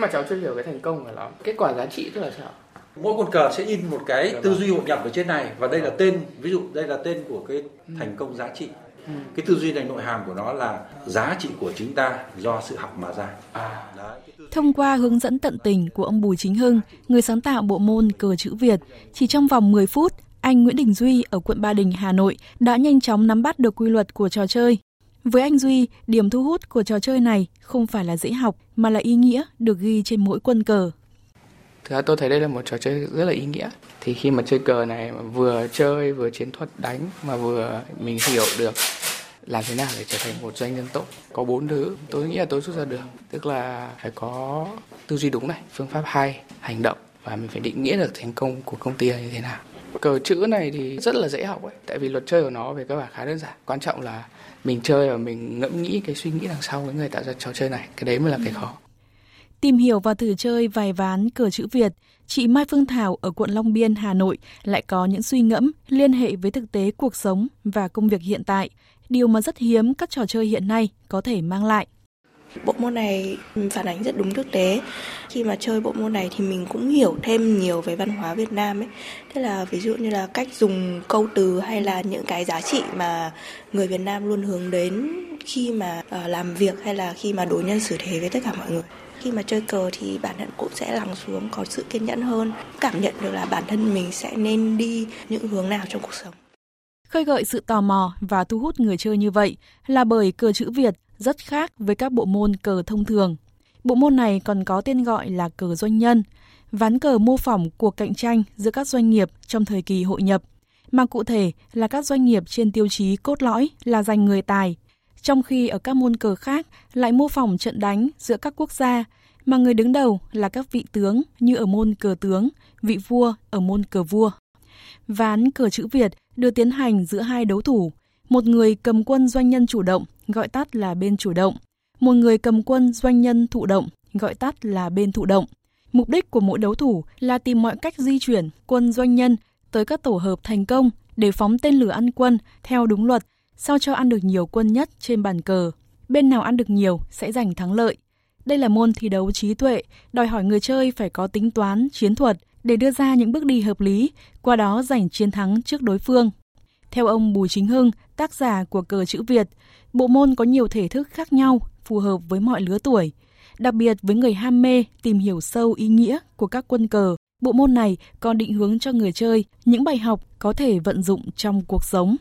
mà cháu chưa hiểu cái thành công của nó. Kết quả giá trị tức là sao? Mỗi con cờ sẽ in một cái tư duy hội nhập ở trên này và đây là tên ví dụ đây là tên của cái thành công giá trị. Ừ. cái tư duy này nội hàm của nó là giá trị của chúng ta do sự học mà ra. À. Đấy, thông qua hướng dẫn tận tình của ông Bùi Chính Hưng người sáng tạo bộ môn cờ chữ Việt chỉ trong vòng 10 phút anh Nguyễn Đình Duy ở quận Ba Đình, Hà Nội đã nhanh chóng nắm bắt được quy luật của trò chơi. Với anh Duy, điểm thu hút của trò chơi này không phải là dễ học mà là ý nghĩa được ghi trên mỗi quân cờ. Thực ra tôi thấy đây là một trò chơi rất là ý nghĩa. Thì khi mà chơi cờ này vừa chơi vừa chiến thuật đánh mà vừa mình hiểu được làm thế nào để trở thành một doanh nhân tốt có bốn thứ tôi nghĩ là tôi rút ra được tức là phải có tư duy đúng này phương pháp hay hành động và mình phải định nghĩa được thành công của công ty như thế nào cờ chữ này thì rất là dễ học ấy tại vì luật chơi của nó về các bạn khá đơn giản. Quan trọng là mình chơi và mình ngẫm nghĩ cái suy nghĩ đằng sau cái người tạo ra trò chơi này. Cái đấy mới là cái khó. Tìm hiểu và thử chơi vài ván cờ chữ Việt, chị Mai Phương Thảo ở quận Long Biên, Hà Nội lại có những suy ngẫm liên hệ với thực tế cuộc sống và công việc hiện tại, điều mà rất hiếm các trò chơi hiện nay có thể mang lại. Bộ môn này phản ánh rất đúng thực tế. Khi mà chơi bộ môn này thì mình cũng hiểu thêm nhiều về văn hóa Việt Nam ấy. Thế là ví dụ như là cách dùng câu từ hay là những cái giá trị mà người Việt Nam luôn hướng đến khi mà ờ, làm việc hay là khi mà đối nhân xử thế với tất cả mọi người khi mà chơi cờ thì bản thân cũng sẽ lắng xuống, có sự kiên nhẫn hơn, cảm nhận được là bản thân mình sẽ nên đi những hướng nào trong cuộc sống khơi gợi sự tò mò và thu hút người chơi như vậy là bởi cờ chữ Việt rất khác với các bộ môn cờ thông thường. Bộ môn này còn có tên gọi là cờ doanh nhân, ván cờ mô phỏng cuộc cạnh tranh giữa các doanh nghiệp trong thời kỳ hội nhập, mà cụ thể là các doanh nghiệp trên tiêu chí cốt lõi là dành người tài, trong khi ở các môn cờ khác lại mô phỏng trận đánh giữa các quốc gia mà người đứng đầu là các vị tướng như ở môn cờ tướng, vị vua ở môn cờ vua. Ván cờ chữ Việt được tiến hành giữa hai đấu thủ, một người cầm quân doanh nhân chủ động, gọi tắt là bên chủ động, một người cầm quân doanh nhân thụ động, gọi tắt là bên thụ động. Mục đích của mỗi đấu thủ là tìm mọi cách di chuyển quân doanh nhân tới các tổ hợp thành công để phóng tên lửa ăn quân theo đúng luật sao cho ăn được nhiều quân nhất trên bàn cờ. Bên nào ăn được nhiều sẽ giành thắng lợi. Đây là môn thi đấu trí tuệ, đòi hỏi người chơi phải có tính toán, chiến thuật để đưa ra những bước đi hợp lý, qua đó giành chiến thắng trước đối phương. Theo ông Bùi Chính Hưng, tác giả của cờ chữ Việt, bộ môn có nhiều thể thức khác nhau, phù hợp với mọi lứa tuổi. Đặc biệt với người ham mê tìm hiểu sâu ý nghĩa của các quân cờ, bộ môn này còn định hướng cho người chơi những bài học có thể vận dụng trong cuộc sống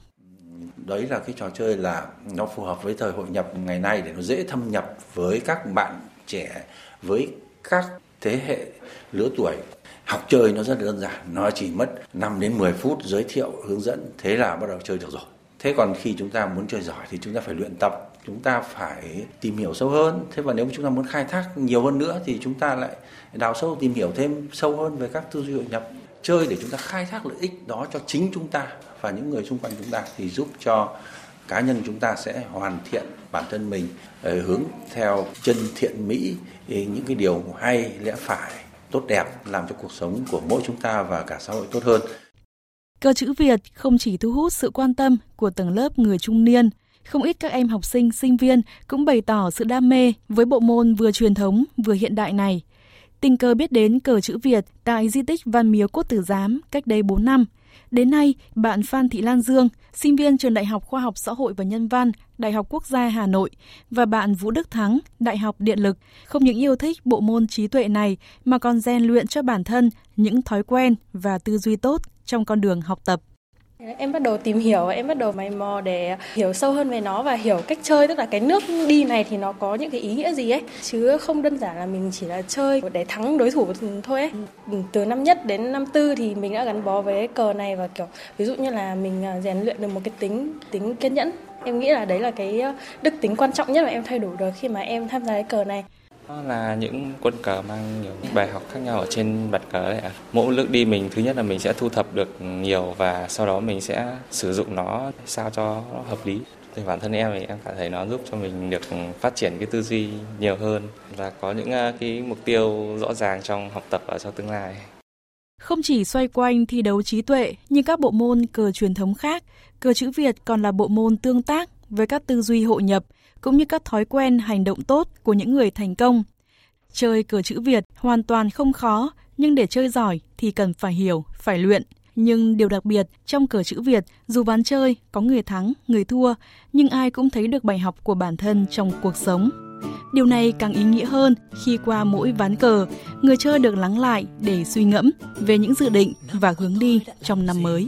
đấy là cái trò chơi là nó phù hợp với thời hội nhập ngày nay để nó dễ thâm nhập với các bạn trẻ với các thế hệ lứa tuổi học chơi nó rất đơn giản, nó chỉ mất 5 đến 10 phút giới thiệu, hướng dẫn, thế là bắt đầu chơi được rồi. Thế còn khi chúng ta muốn chơi giỏi thì chúng ta phải luyện tập, chúng ta phải tìm hiểu sâu hơn. Thế và nếu chúng ta muốn khai thác nhiều hơn nữa thì chúng ta lại đào sâu, tìm hiểu thêm sâu hơn về các tư duy hội nhập. Chơi để chúng ta khai thác lợi ích đó cho chính chúng ta và những người xung quanh chúng ta thì giúp cho cá nhân chúng ta sẽ hoàn thiện bản thân mình ờ, hướng theo chân thiện mỹ, những cái điều hay, lẽ phải tốt đẹp làm cho cuộc sống của mỗi chúng ta và cả xã hội tốt hơn. Cờ chữ Việt không chỉ thu hút sự quan tâm của tầng lớp người trung niên, không ít các em học sinh, sinh viên cũng bày tỏ sự đam mê với bộ môn vừa truyền thống vừa hiện đại này. Tình cờ biết đến cờ chữ Việt tại di tích Văn Miếu Quốc Tử Giám cách đây 4 năm. Đến nay, bạn Phan Thị Lan Dương, sinh viên trường Đại học Khoa học Xã hội và Nhân văn, Đại học Quốc gia Hà Nội và bạn Vũ Đức Thắng, Đại học Điện lực không những yêu thích bộ môn trí tuệ này mà còn rèn luyện cho bản thân những thói quen và tư duy tốt trong con đường học tập. Em bắt đầu tìm hiểu, em bắt đầu mày mò để hiểu sâu hơn về nó và hiểu cách chơi, tức là cái nước đi này thì nó có những cái ý nghĩa gì ấy, chứ không đơn giản là mình chỉ là chơi để thắng đối thủ thôi ấy. Từ năm nhất đến năm tư thì mình đã gắn bó với cờ này và kiểu ví dụ như là mình à, rèn luyện được một cái tính tính kiên nhẫn. Em nghĩ là đấy là cái đức tính quan trọng nhất mà em thay đổi được khi mà em tham gia cái cờ này. Nó là những quân cờ mang nhiều bài học khác nhau ở trên bàn cờ đấy ạ. Mỗi lượt đi mình thứ nhất là mình sẽ thu thập được nhiều và sau đó mình sẽ sử dụng nó sao cho nó hợp lý. Thì bản thân em thì em cảm thấy nó giúp cho mình được phát triển cái tư duy nhiều hơn và có những à, cái mục tiêu rõ ràng trong học tập ở trong tương lai. Không chỉ xoay quanh thi đấu trí tuệ như các bộ môn cờ truyền thống khác, cờ chữ Việt còn là bộ môn tương tác với các tư duy hội nhập – cũng như các thói quen hành động tốt của những người thành công. Chơi cờ chữ Việt hoàn toàn không khó, nhưng để chơi giỏi thì cần phải hiểu, phải luyện. Nhưng điều đặc biệt trong cờ chữ Việt, dù ván chơi có người thắng, người thua, nhưng ai cũng thấy được bài học của bản thân trong cuộc sống. Điều này càng ý nghĩa hơn khi qua mỗi ván cờ, người chơi được lắng lại để suy ngẫm về những dự định và hướng đi trong năm mới.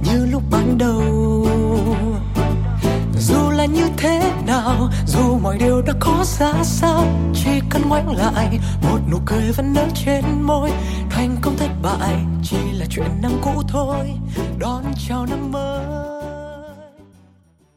thế dù mọi điều đã khó ra sao, chỉ cần ngoảnh lại, một nụ cười vẫn nở trên môi. Thành công thất bại chỉ là chuyện năm cũ thôi. Đón chào năm mới.